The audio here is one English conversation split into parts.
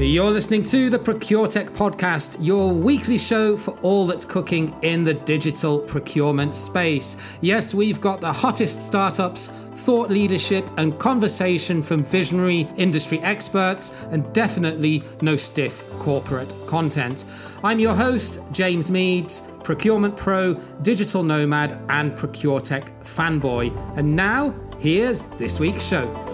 You're listening to the ProcureTech podcast, your weekly show for all that's cooking in the digital procurement space. Yes, we've got the hottest startups, thought leadership, and conversation from visionary industry experts, and definitely no stiff corporate content. I'm your host, James Meads, procurement pro, digital nomad, and ProcureTech fanboy. And now, here's this week's show.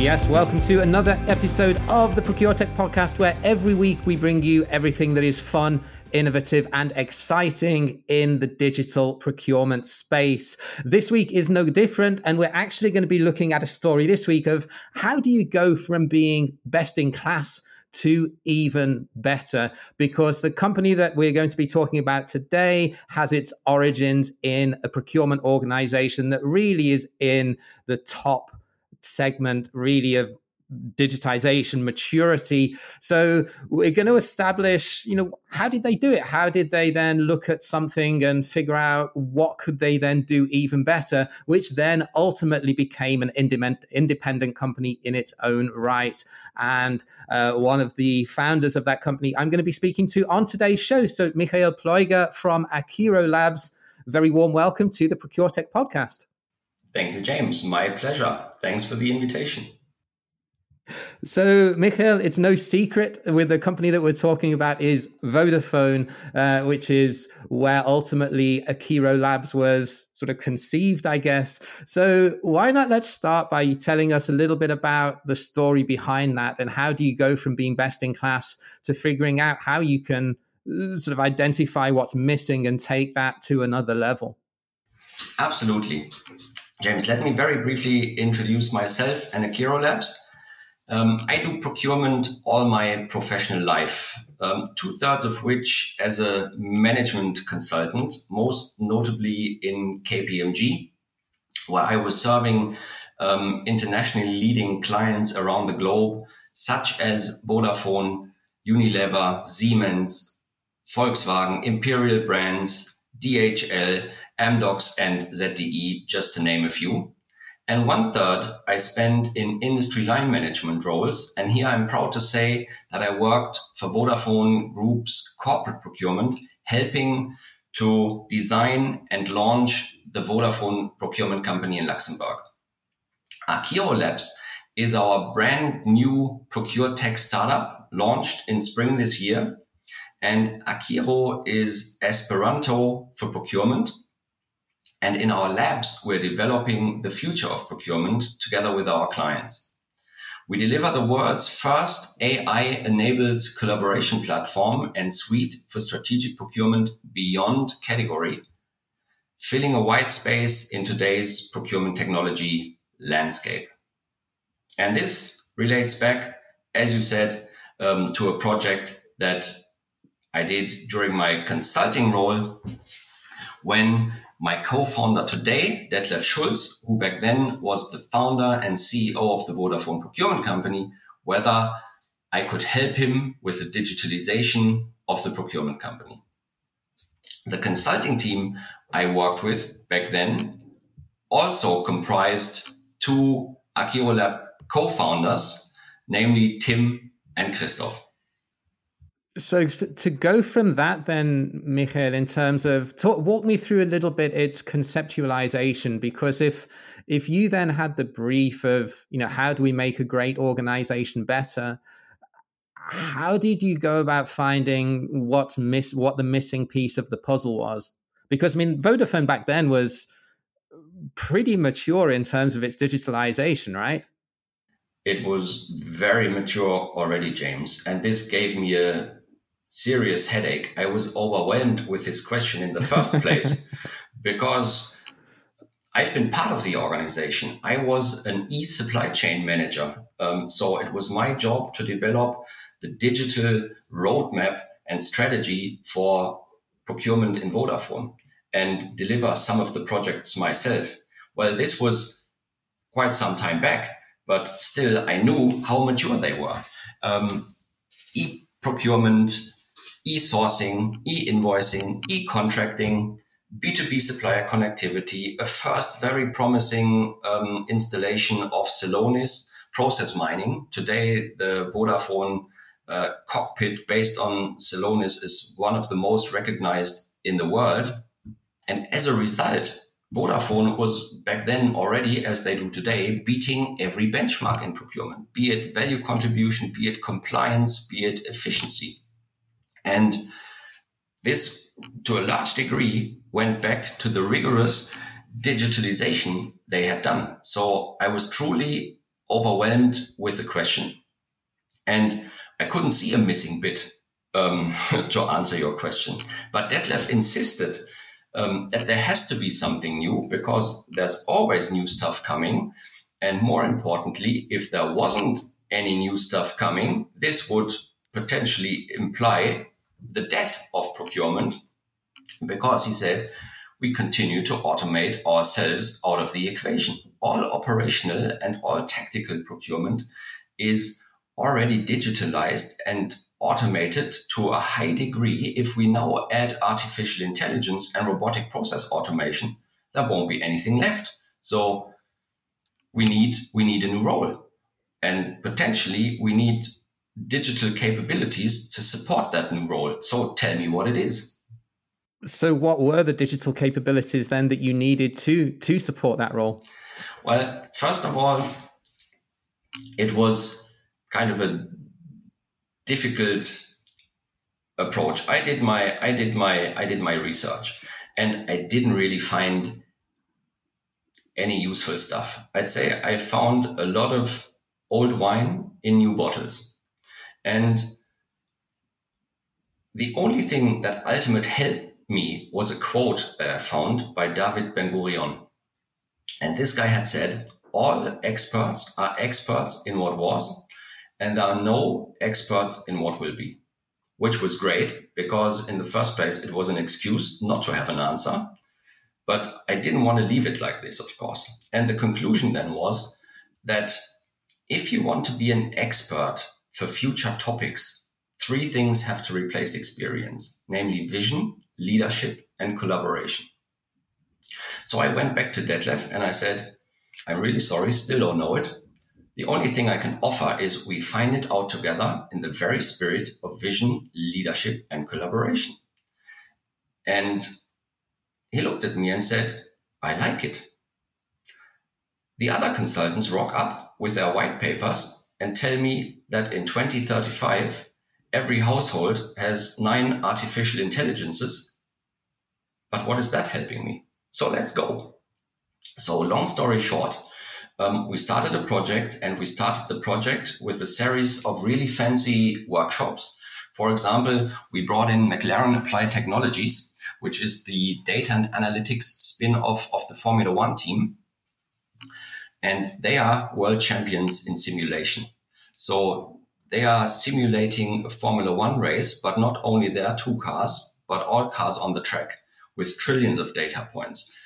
Yes, welcome to another episode of the ProcureTech podcast, where every week we bring you everything that is fun, innovative, and exciting in the digital procurement space. This week is no different, and we're actually going to be looking at a story this week of how do you go from being best in class to even better because the company that we're going to be talking about today has its origins in a procurement organization that really is in the top segment really of digitization maturity. So we're going to establish you know how did they do it? How did they then look at something and figure out what could they then do even better which then ultimately became an independent company in its own right. And uh, one of the founders of that company i'm going to be speaking to on today's show. So michael pleuger from akiro labs very warm welcome to the ProcureTech podcast. Thank you, James. My pleasure. Thanks for the invitation. So, Michael, it's no secret with the company that we're talking about is Vodafone, uh, which is where ultimately Akiro Labs was sort of conceived, I guess. So, why not let's start by telling us a little bit about the story behind that and how do you go from being best in class to figuring out how you can uh, sort of identify what's missing and take that to another level? Absolutely. James, let me very briefly introduce myself and Akiro Labs. Um, I do procurement all my professional life, um, two thirds of which as a management consultant, most notably in KPMG, where I was serving um, internationally leading clients around the globe, such as Vodafone, Unilever, Siemens, Volkswagen, Imperial Brands, DHL, Amdocs, and ZTE, just to name a few. And one third I spent in industry line management roles. And here I'm proud to say that I worked for Vodafone Group's corporate procurement, helping to design and launch the Vodafone procurement company in Luxembourg. Akiro Labs is our brand new procure tech startup launched in spring this year. And Akiro is Esperanto for procurement. And in our labs, we're developing the future of procurement together with our clients. We deliver the world's first AI enabled collaboration platform and suite for strategic procurement beyond category, filling a white space in today's procurement technology landscape. And this relates back, as you said, um, to a project that I did during my consulting role when my co-founder today, Detlef Schultz, who back then was the founder and CEO of the Vodafone procurement company, whether I could help him with the digitalization of the procurement company. The consulting team I worked with back then also comprised two Akiro Lab co-founders, namely Tim and Christoph. So to go from that, then, Michael, in terms of talk, walk me through a little bit its conceptualization, because if if you then had the brief of you know how do we make a great organization better, how did you go about finding what's miss what the missing piece of the puzzle was? Because I mean, Vodafone back then was pretty mature in terms of its digitalization, right? It was very mature already, James, and this gave me a serious headache. I was overwhelmed with this question in the first place because I've been part of the organization. I was an e supply chain manager. Um, so it was my job to develop the digital roadmap and strategy for procurement in Vodafone and deliver some of the projects myself. Well, this was quite some time back, but still I knew how mature they were. Um, e procurement e-sourcing, e-invoicing, e-contracting, B2B supplier connectivity, a first very promising um, installation of Celonis process mining. Today, the Vodafone uh, cockpit based on Celonis is one of the most recognized in the world. And as a result, Vodafone was back then already, as they do today, beating every benchmark in procurement, be it value contribution, be it compliance, be it efficiency. And this, to a large degree, went back to the rigorous digitalization they had done. So I was truly overwhelmed with the question. And I couldn't see a missing bit um, to answer your question. But Detlef insisted um, that there has to be something new because there's always new stuff coming. And more importantly, if there wasn't any new stuff coming, this would potentially imply the death of procurement because he said we continue to automate ourselves out of the equation. All operational and all tactical procurement is already digitalized and automated to a high degree, if we now add artificial intelligence and robotic process automation, there won't be anything left. So we need we need a new role. And potentially we need digital capabilities to support that new role. So tell me what it is. So what were the digital capabilities then that you needed to to support that role? Well, first of all, it was kind of a difficult approach. I did my I did my I did my research and I didn't really find any useful stuff. I'd say I found a lot of old wine in new bottles. And the only thing that ultimate helped me was a quote that I found by David Ben Gurion. And this guy had said, all experts are experts in what was and there are no experts in what will be, which was great because in the first place, it was an excuse not to have an answer. But I didn't want to leave it like this, of course. And the conclusion then was that if you want to be an expert for future topics, three things have to replace experience, namely vision, leadership, and collaboration. So I went back to Detlef and I said, I'm really sorry, still don't know it. The only thing I can offer is we find it out together in the very spirit of vision, leadership, and collaboration. And he looked at me and said, I like it. The other consultants rock up with their white papers and tell me that in 2035, every household has nine artificial intelligences. But what is that helping me? So let's go. So, long story short, um, we started a project and we started the project with a series of really fancy workshops. For example, we brought in McLaren Applied Technologies, which is the data and analytics spin off of the Formula One team. And they are world champions in simulation. So they are simulating a Formula One race, but not only their two cars, but all cars on the track with trillions of data points,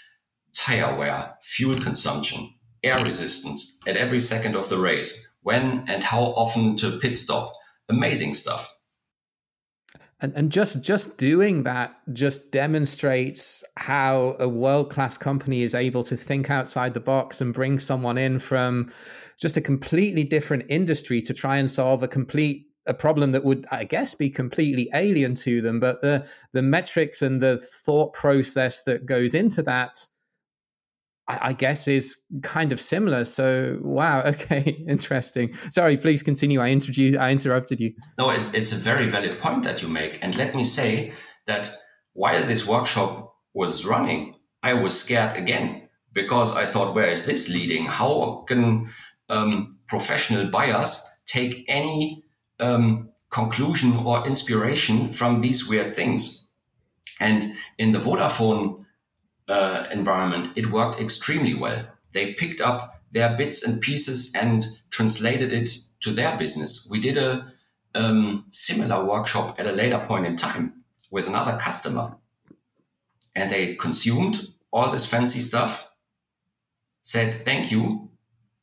tire wear, fuel consumption, air resistance at every second of the race, when and how often to pit stop. Amazing stuff. And, and just just doing that just demonstrates how a world class company is able to think outside the box and bring someone in from just a completely different industry to try and solve a complete a problem that would i guess be completely alien to them. But the the metrics and the thought process that goes into that I, I guess is kind of similar. So wow, okay, interesting. Sorry, please continue. I introduced, I interrupted you. No, it's it's a very valid point that you make, and let me say that while this workshop was running, I was scared again because I thought, where is this leading? How can um, professional buyers take any um, conclusion or inspiration from these weird things? And in the Vodafone uh, environment, it worked extremely well. They picked up their bits and pieces and translated it to their business. We did a um, similar workshop at a later point in time with another customer, and they consumed all this fancy stuff, said thank you,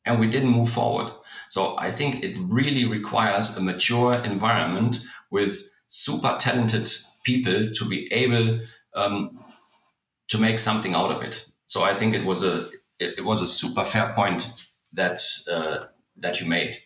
and we didn't move forward. So I think it really requires a mature environment with super talented people to be able um, to make something out of it. So I think it was a it, was a super fair point that uh, that you made.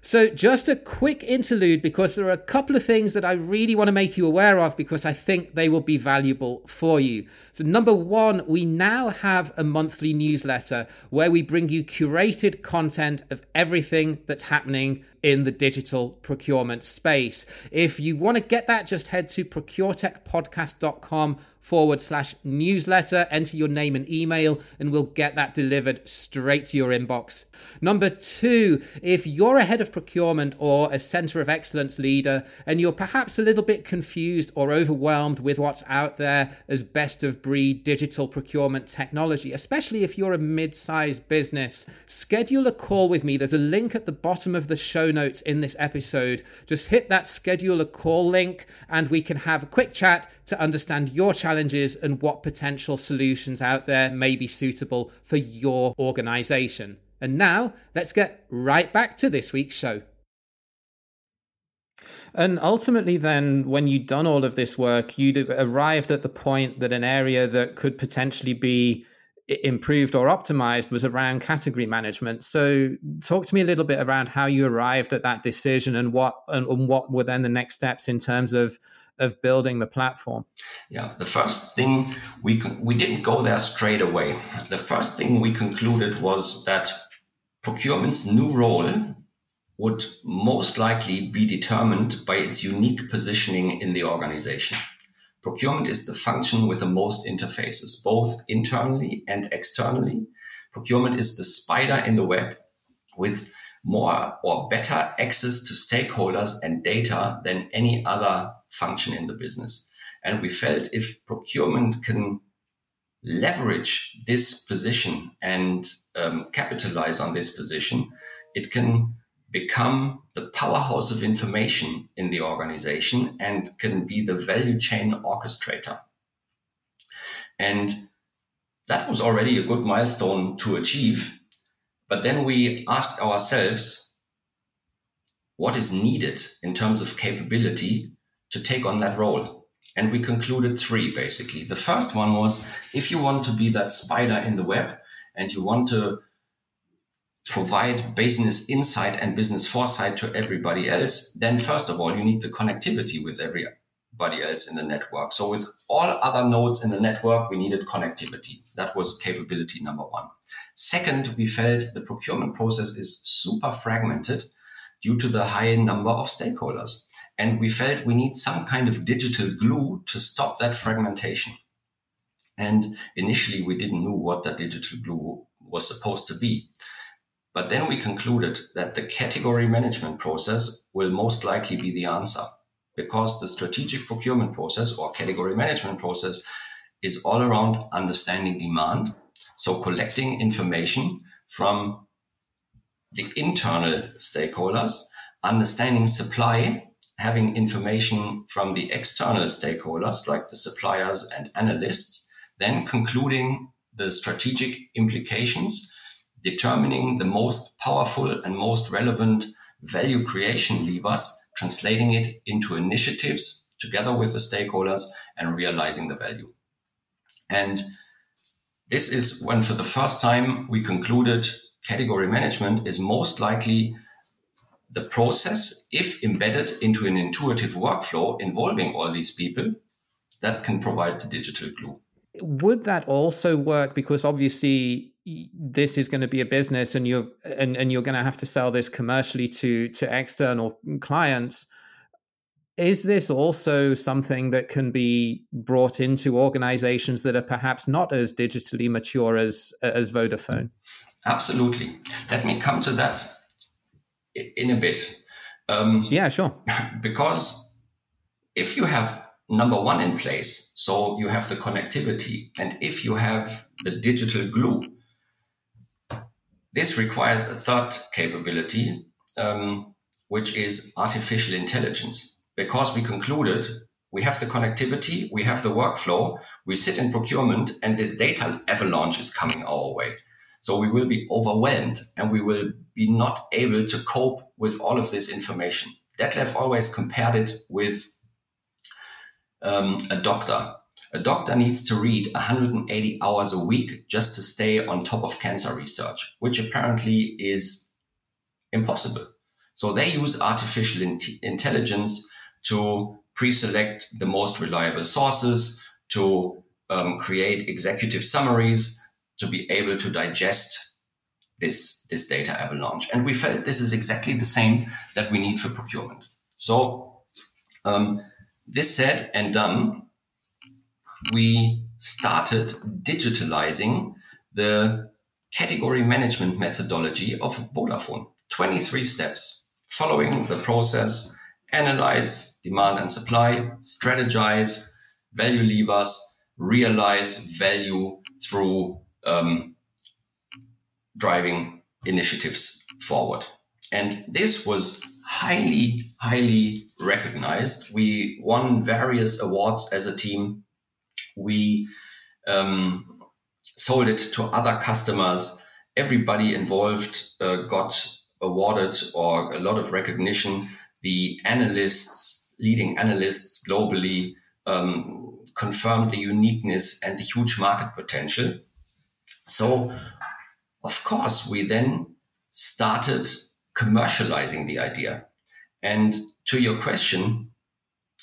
So, just a quick interlude because there are a couple of things that I really want to make you aware of because I think they will be valuable for you. So, number one, we now have a monthly newsletter where we bring you curated content of everything that's happening in the digital procurement space. If you want to get that, just head to procuretechpodcast.com forward slash newsletter, enter your name and email, and we'll get that delivered straight to your inbox. Number two, if you're a head of procurement or a center of excellence leader, and you're perhaps a little bit confused or overwhelmed with what's out there as best of breed digital procurement technology, especially if you're a mid sized business, schedule a call with me. There's a link at the bottom of the show notes in this episode. Just hit that schedule a call link, and we can have a quick chat to understand your challenge challenges and what potential solutions out there may be suitable for your organization. And now let's get right back to this week's show. And ultimately, then, when you'd done all of this work, you'd arrived at the point that an area that could potentially be improved or optimized was around category management. So, talk to me a little bit around how you arrived at that decision and what and, and what were then the next steps in terms of of building the platform? Yeah, the first thing we we didn't go there straight away. The first thing we concluded was that procurement's new role would most likely be determined by its unique positioning in the organization. Procurement is the function with the most interfaces, both internally and externally. Procurement is the spider in the web with more or better access to stakeholders and data than any other function in the business. And we felt if procurement can leverage this position and um, capitalize on this position, it can become the powerhouse of information in the organization and can be the value chain orchestrator. And that was already a good milestone to achieve. But then we asked ourselves, what is needed in terms of capability to take on that role. And we concluded three basically. The first one was if you want to be that spider in the web and you want to provide business insight and business foresight to everybody else, then first of all, you need the connectivity with everybody else in the network. So with all other nodes in the network, we needed connectivity. That was capability number one. Second, we felt the procurement process is super fragmented due to the high number of stakeholders. And we felt we need some kind of digital glue to stop that fragmentation. And initially, we didn't know what that digital glue was supposed to be. But then we concluded that the category management process will most likely be the answer because the strategic procurement process or category management process is all around understanding demand. So collecting information from the internal stakeholders, understanding supply having information from the external stakeholders like the suppliers and analysts, then concluding the strategic implications, determining the most powerful and most relevant value creation levers, translating it into initiatives together with the stakeholders and realizing the value. And this is when, for the first time, we concluded category management is most likely the process, if embedded into an intuitive workflow involving all these people, that can provide the digital glue. Would that also work? Because obviously this is going to be a business and you're and, and you're going to have to sell this commercially to to external clients is this also something that can be brought into organizations that are perhaps not as digitally mature as as vodafone absolutely let me come to that in a bit. Um, yeah, sure. Because if you have number one in place, so you have the connectivity, and if you have the digital glue, this requires a third capability, um, which is artificial intelligence. Because we concluded we have the connectivity, we have the workflow, we sit in procurement, and this data avalanche is coming our way. So we will be overwhelmed and we will be not able to cope with all of this information. Detlef always compared it with um, a doctor. A doctor needs to read 180 hours a week just to stay on top of cancer research, which apparently is impossible. So they use artificial in- intelligence to pre-select the most reliable sources, to um, create executive summaries, to be able to digest this, this data avalanche. And we felt this is exactly the same that we need for procurement. So um, this said and done, we started digitalizing the category management methodology of Vodafone. 23 steps following the process, analyze demand and supply, strategize, value levers, realize value through um, driving initiatives forward. And this was highly, highly recognized. We won various awards as a team. We um, sold it to other customers. Everybody involved uh, got awarded or a lot of recognition. The analysts, leading analysts globally, um, confirmed the uniqueness and the huge market potential. So, of course, we then started commercializing the idea. And to your question,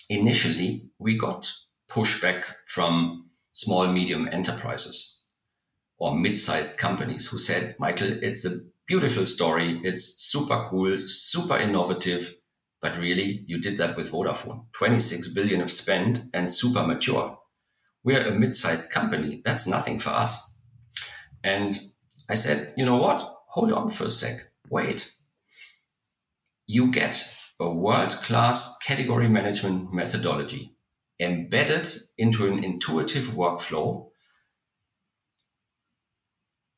initially we got pushback from small, medium enterprises or mid sized companies who said, Michael, it's a beautiful story. It's super cool, super innovative. But really, you did that with Vodafone. 26 billion of spend and super mature. We're a mid-sized company. That's nothing for us. And I said, you know what? Hold on for a sec. Wait. You get a world-class category management methodology embedded into an intuitive workflow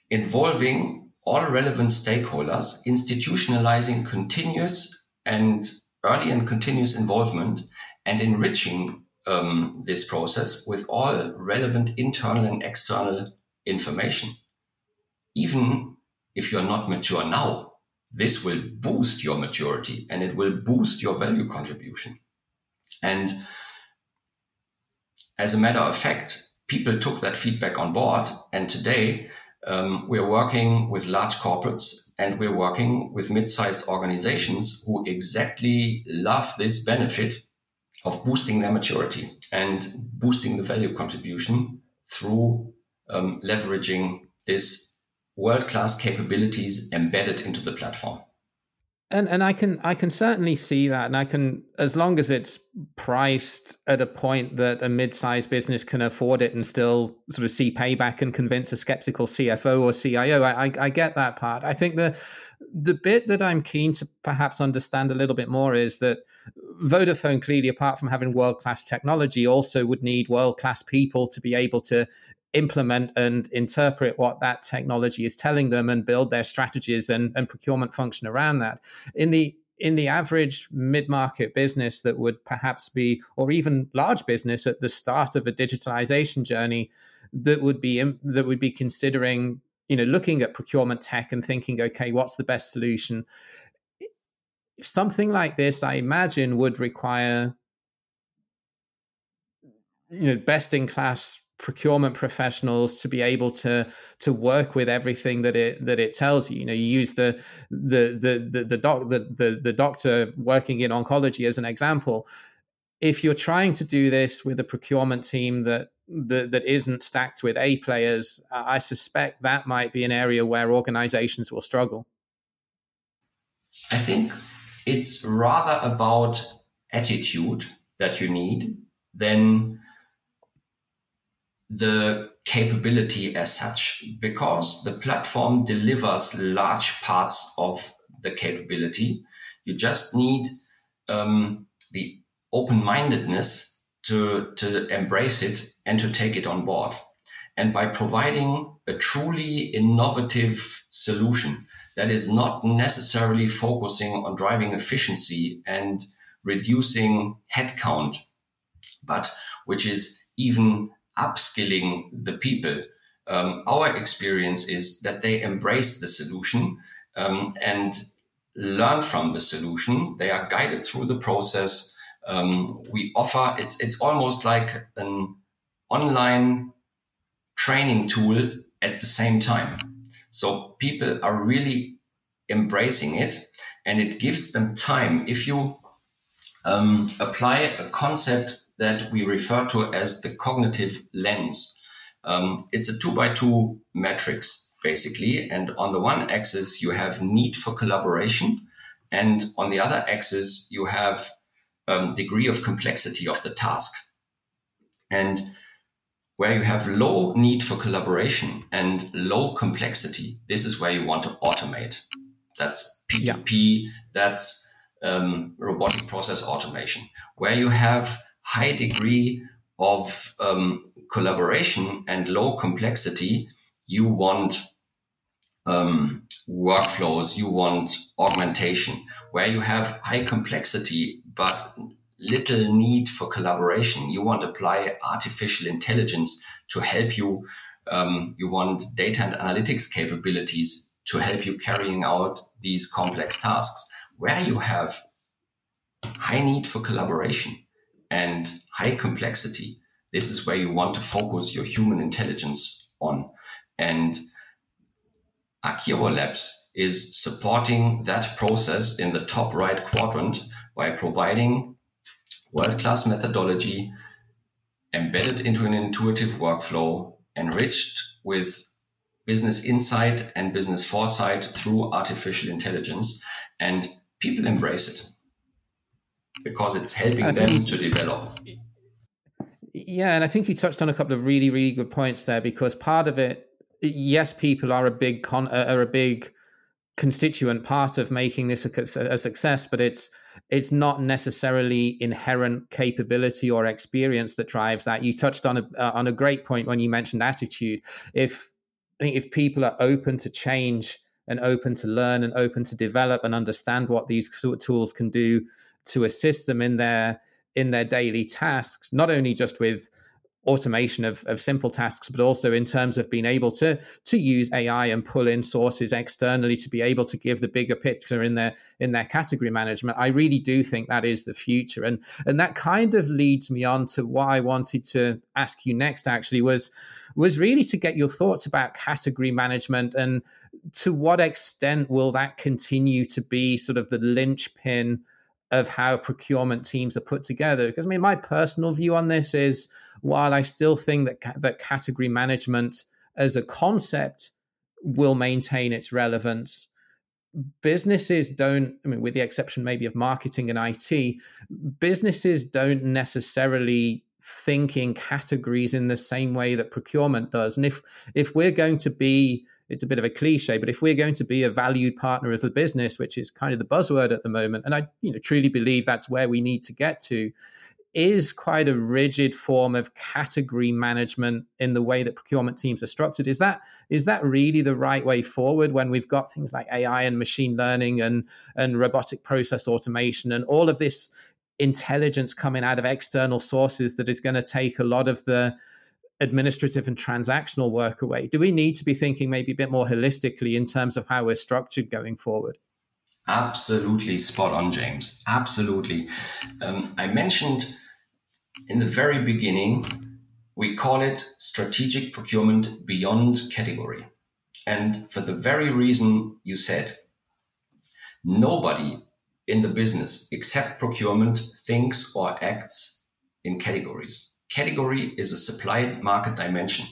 involving all relevant stakeholders, institutionalizing continuous and early and continuous involvement and enriching um, this process with all relevant internal and external information. Even if you're not mature now, this will boost your maturity and it will boost your value contribution. And as a matter of fact, people took that feedback on board. And today um, we're working with large corporates and we're working with mid-sized organizations who exactly love this benefit of boosting their maturity and boosting the value contribution through um, leveraging this world-class capabilities embedded into the platform and and I can I can certainly see that, and I can as long as it's priced at a point that a mid-sized business can afford it and still sort of see payback and convince a skeptical CFO or CIO. I, I, I get that part. I think the the bit that I'm keen to perhaps understand a little bit more is that Vodafone clearly, apart from having world class technology, also would need world class people to be able to implement and interpret what that technology is telling them and build their strategies and, and procurement function around that. In the in the average mid-market business that would perhaps be or even large business at the start of a digitalization journey that would be that would be considering you know looking at procurement tech and thinking okay what's the best solution something like this i imagine would require you know best in class procurement professionals to be able to to work with everything that it that it tells you. You know, you use the the the the the doc the, the, the doctor working in oncology as an example. If you're trying to do this with a procurement team that that, that isn't stacked with A players, I suspect that might be an area where organizations will struggle. I think it's rather about attitude that you need than the capability as such because the platform delivers large parts of the capability. You just need um, the open mindedness to, to embrace it and to take it on board. And by providing a truly innovative solution that is not necessarily focusing on driving efficiency and reducing headcount, but which is even upskilling the people. Um, our experience is that they embrace the solution um, and learn from the solution. They are guided through the process. Um, we offer it's it's almost like an online training tool at the same time. So people are really embracing it and it gives them time. If you um, apply a concept that we refer to as the cognitive lens, um, it's a two by two matrix basically. And on the one axis, you have need for collaboration. And on the other axis, you have um, degree of complexity of the task. And where you have low need for collaboration and low complexity, this is where you want to automate. That's P2P, yeah. that's um, robotic process automation. Where you have high degree of um, collaboration and low complexity, you want um, workflows, you want augmentation. Where you have high complexity but little need for collaboration. You want to apply artificial intelligence to help you. Um, you want data and analytics capabilities to help you carrying out these complex tasks. Where you have high need for collaboration and high complexity, this is where you want to focus your human intelligence on. And Akiro Labs is supporting that process in the top right quadrant by providing world class methodology embedded into an intuitive workflow, enriched with business insight and business foresight through artificial intelligence. And people embrace it because it's helping them to develop. Yeah, and I think you touched on a couple of really, really good points there because part of it, yes, people are a big con, uh, are a big constituent part of making this a, a, success, but it's it's not necessarily inherent capability or experience that drives that. You touched on a uh, on a great point when you mentioned attitude. If I think if people are open to change and open to learn and open to develop and understand what these sort of tools can do to assist them in their in their daily tasks, not only just with automation of, of simple tasks, but also in terms of being able to to use AI and pull in sources externally to be able to give the bigger picture in their in their category management. I really do think that is the future, and and that kind of leads me on to what I wanted to ask you next. Actually, was was really to get your thoughts about category management and to what extent will that continue to be sort of the linchpin of how procurement teams are put together. Because I mean, my personal view on this is while I still think that ca- that category management as a concept will maintain its relevance, businesses don't. I mean, with the exception maybe of marketing and IT, businesses don't necessarily think in categories in the same way that procurement does. And if if we're going to be it's a bit of a cliche, but if we're going to be a valued partner of the business, which is kind of the buzzword at the moment, and I you know truly believe that's where we need to get to, is quite a rigid form of category management in the way that procurement teams are structured. Is that is that really the right way forward when we've got things like AI and machine learning and and robotic process automation and all of this intelligence coming out of external sources that is going to take a lot of the administrative and transactional work away? Do we need to be thinking maybe a bit more holistically in terms of how we're structured going forward? Absolutely spot on, James. Absolutely. Um, I mentioned in the very beginning, we call it strategic procurement beyond category. And for the very reason you said, nobody in the business except procurement thinks or acts in categories category is a supply market dimension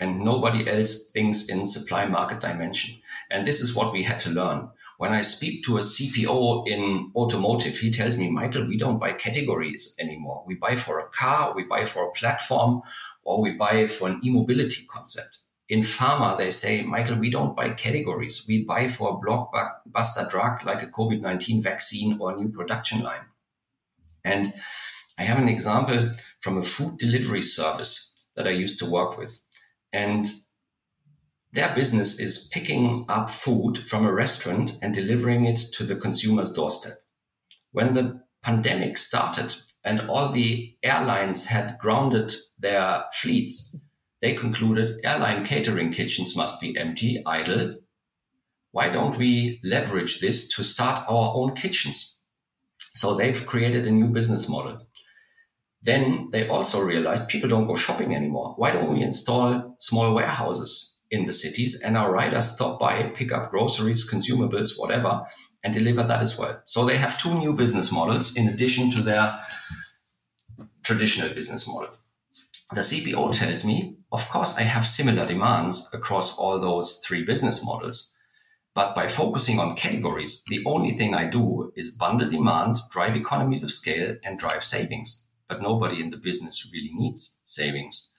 and nobody else thinks in supply market dimension. And this is what we had to learn. When I speak to a CPO in automotive, he tells me, Michael, we don't buy categories anymore. We buy for a car, we buy for a platform, or we buy for an e-mobility concept. In pharma, they say, Michael, we don't buy categories. We buy for a blockbuster drug like a COVID-19 vaccine or a new production line. And I have an example from a food delivery service that I used to work with. And their business is picking up food from a restaurant and delivering it to the consumer's doorstep. When the pandemic started and all the airlines had grounded their fleets, they concluded airline catering kitchens must be empty, idle. Why don't we leverage this to start our own kitchens? So they've created a new business model then they also realized people don't go shopping anymore. Why don't we install small warehouses in the cities and our riders stop by, pick up groceries, consumables, whatever, and deliver that as well? So they have two new business models in addition to their traditional business model. The CPO tells me, of course, I have similar demands across all those three business models. But by focusing on categories, the only thing I do is bundle demand, drive economies of scale, and drive savings but nobody in the business really needs savings.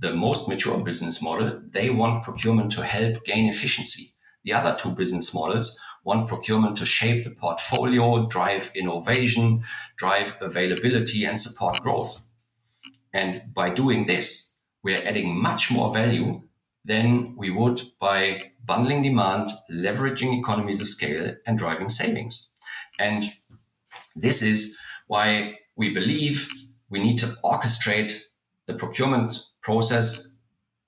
The most mature business model, they want procurement to help gain efficiency. The other two business models want procurement to shape the portfolio, drive innovation, drive availability, and support growth. And by doing this, we're adding much more value than we would by bundling demand, leveraging economies of scale, and driving savings. And this is why we believe we need to orchestrate the procurement process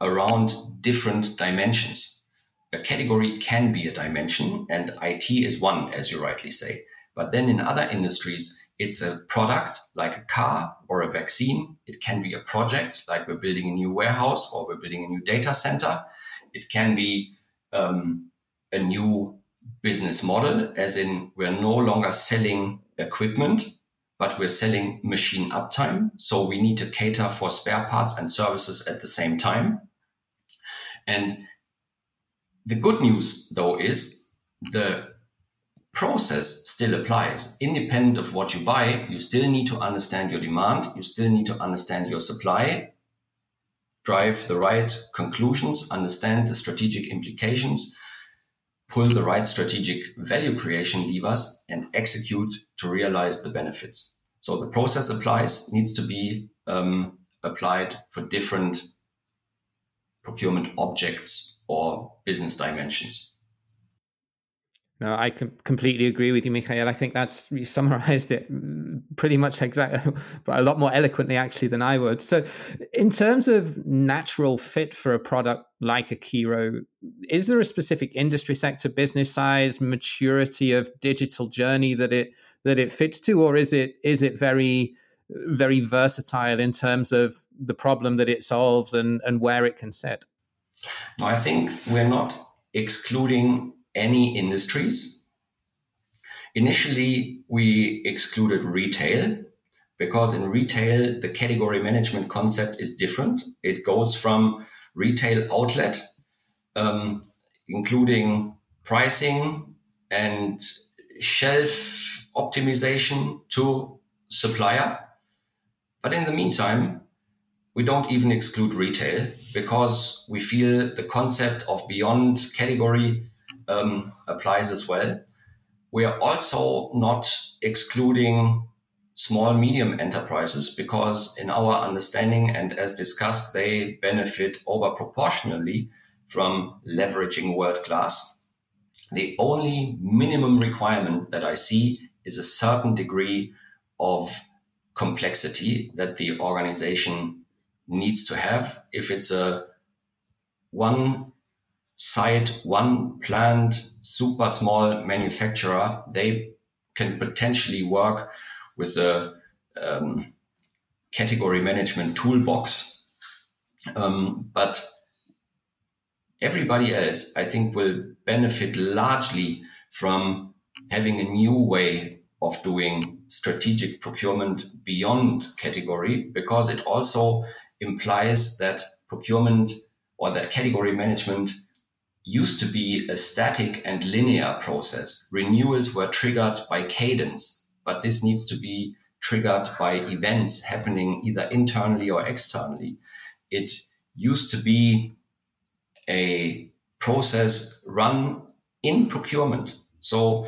around different dimensions. A category can be a dimension, and IT is one, as you rightly say. But then in other industries, it's a product like a car or a vaccine. It can be a project like we're building a new warehouse or we're building a new data center. It can be um, a new business model, as in we're no longer selling equipment, but we're selling machine uptime. So we need to cater for spare parts and services at the same time. And the good news, though, is the process still applies. Independent of what you buy, you still need to understand your demand, you still need to understand your supply, drive the right conclusions, understand the strategic implications, pull the right strategic value creation levers and execute to realize the benefits. So the process applies needs to be um, applied for different procurement objects or business dimensions. No, I com- completely agree with you, Michael. I think that's you summarized it pretty much exactly, but a lot more eloquently actually than I would. So, in terms of natural fit for a product like a Akiro, is there a specific industry sector, business size, maturity of digital journey that it that it fits to, or is it is it very very versatile in terms of the problem that it solves and and where it can sit? No, I think we're not excluding any industries. Initially, we excluded retail because in retail, the category management concept is different. It goes from retail outlet, um, including pricing and shelf optimization to supplier. But in the meantime, we don't even exclude retail because we feel the concept of beyond category um, applies as well. We are also not excluding small medium enterprises because in our understanding and as discussed they benefit over proportionally from leveraging world class the only minimum requirement that i see is a certain degree of complexity that the organization needs to have if it's a one site, one plant, super small manufacturer, they can potentially work with a um, category management toolbox. Um, but everybody else, I think, will benefit largely from having a new way of doing strategic procurement beyond category because it also implies that procurement or that category management used to be a static and linear process. Renewals were triggered by cadence, but this needs to be triggered by events happening either internally or externally. It used to be a process run in procurement. So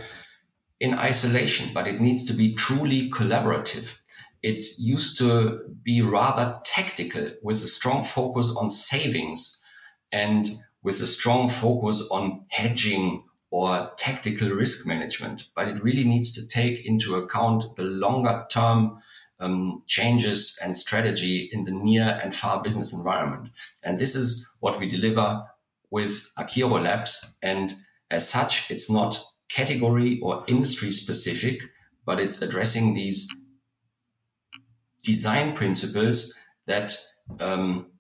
in isolation, but it needs to be truly collaborative. It used to be rather tactical with a strong focus on savings and with a strong focus on hedging or tactical risk management, but it really needs to take into account the longer term um, changes and strategy in the near and far business environment. And this is what we deliver with Akiro Labs. And as such, it's not category or industry specific, but it's addressing these design principles that um,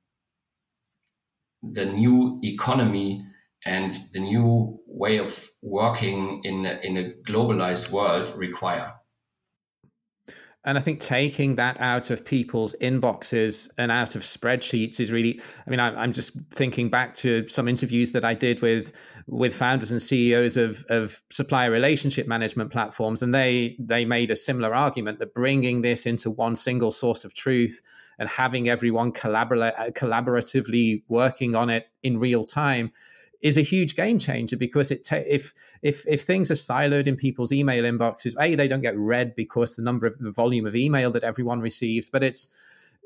the new economy and the new way of working in in a globalized world require. And I think taking that out of people's inboxes and out of spreadsheets is really, I mean, I, am just thinking back to some interviews that I did with with founders and CEOs of, of supplier relationship management platforms. And they they made a similar argument that bringing this into one single source of truth and having everyone collaborate collaboratively working on it in real time is a huge game changer because it ta- if if if things are siloed in people's email inboxes, a they don't get read because the number of the volume of email that everyone receives, but it's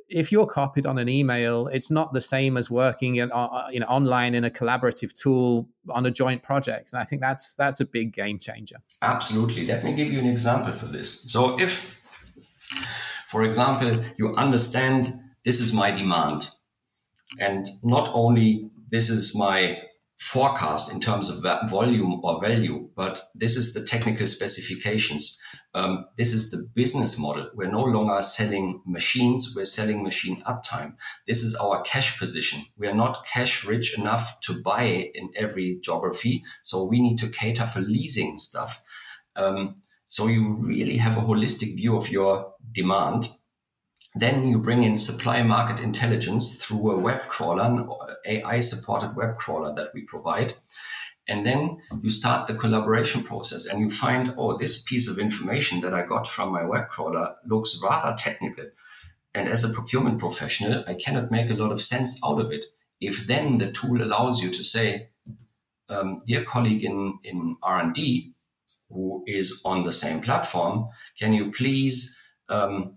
if you're copied on an email, it's not the same as working in, uh, you know, online in a collaborative tool on a joint project. And I think that's that's a big game changer. Absolutely. Let me give you an example for this. So if, for example, you understand this is my demand, and not only this is my forecast in terms of volume or value, but this is the technical specifications. Um, this is the business model. We're no longer selling machines, we're selling machine uptime. This is our cash position. We are not cash rich enough to buy in every geography, so we need to cater for leasing stuff. Um, so you really have a holistic view of your demand then you bring in supply market intelligence through a web crawler, an AI supported web crawler that we provide. And then you start the collaboration process and you find, oh, this piece of information that I got from my web crawler looks rather technical. And as a procurement professional, I cannot make a lot of sense out of it. If then the tool allows you to say, um, dear colleague in, in R&D who is on the same platform, can you please um,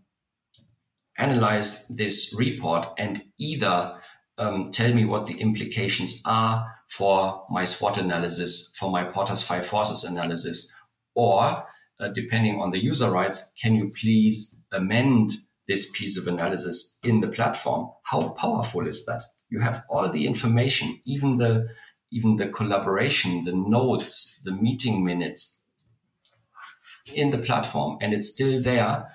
analyze this report and either um, tell me what the implications are for my SWOT analysis, for my Porter's five forces analysis, or uh, depending on the user rights, can you please amend this piece of analysis in the platform? How powerful is that? You have all the information, even the even the collaboration, the notes, the meeting minutes in the platform, and it's still there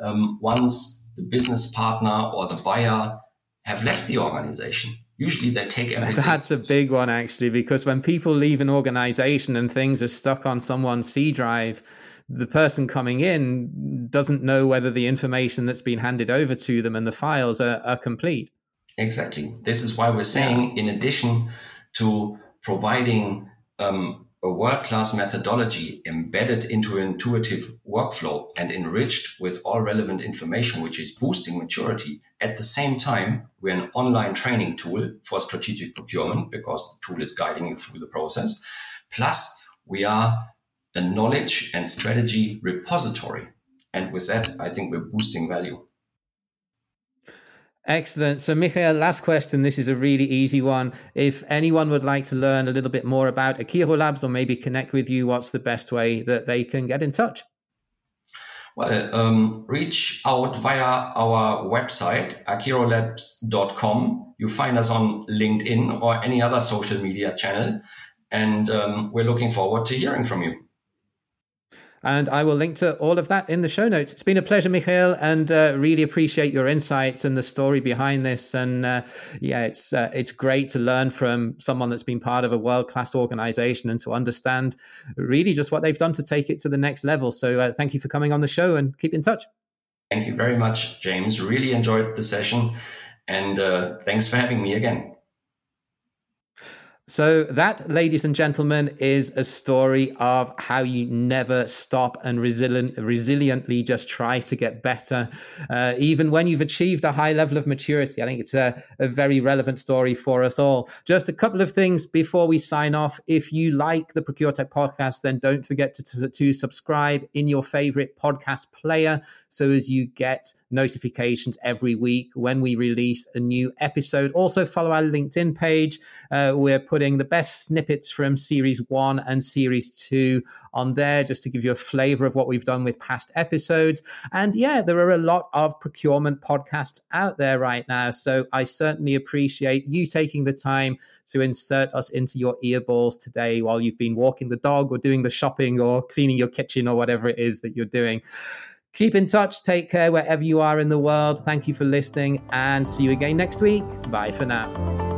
um, once the business partner or the buyer have left the organization. Usually they take everything. That's a big one, actually, because when people leave an organization and things are stuck on someone's C drive, the person coming in doesn't know whether the information that's been handed over to them and the files are, are complete. Exactly. This is why we're saying, in addition to providing um, a world-class methodology embedded into an intuitive workflow and enriched with all relevant information, which is boosting maturity. At the same time, we're an online training tool for strategic procurement because the tool is guiding you through the process. Plus, we are a knowledge and strategy repository. And with that, I think we're boosting value. Excellent. So, Michael, last question. This is a really easy one. If anyone would like to learn a little bit more about akirolabs or maybe connect with you, what's the best way that they can get in touch? Well, um, reach out via our website, akirolabs.com. You find us on LinkedIn or any other social media channel. And um, we're looking forward to hearing from you. And I will link to all of that in the show notes. It's been a pleasure, Michael, and uh, really appreciate your insights and the story behind this. And uh, yeah, it's uh, it's great to learn from someone that's been part of a world class organization and to understand really just what they've done to take it to the next level. So uh, thank you for coming on the show and keep in touch. Thank you very much, James. Really enjoyed the session, and uh, thanks for having me again. So, that, ladies and gentlemen, is a story of how you never stop and resilient, resiliently just try to get better, uh, even when you've achieved a high level of maturity. I think it's a, a very relevant story for us all. Just a couple of things before we sign off. If you like the Procure Tech podcast, then don't forget to, to, to subscribe in your favorite podcast player so as you get notifications every week when we release a new episode. Also, follow our LinkedIn page. Uh, we're putting the best snippets from series one and series two on there just to give you a flavor of what we've done with past episodes. And yeah, there are a lot of procurement podcasts out there right now. So I certainly appreciate you taking the time to insert us into your earballs today while you've been walking the dog or doing the shopping or cleaning your kitchen or whatever it is that you're doing. Keep in touch. Take care wherever you are in the world. Thank you for listening and see you again next week. Bye for now.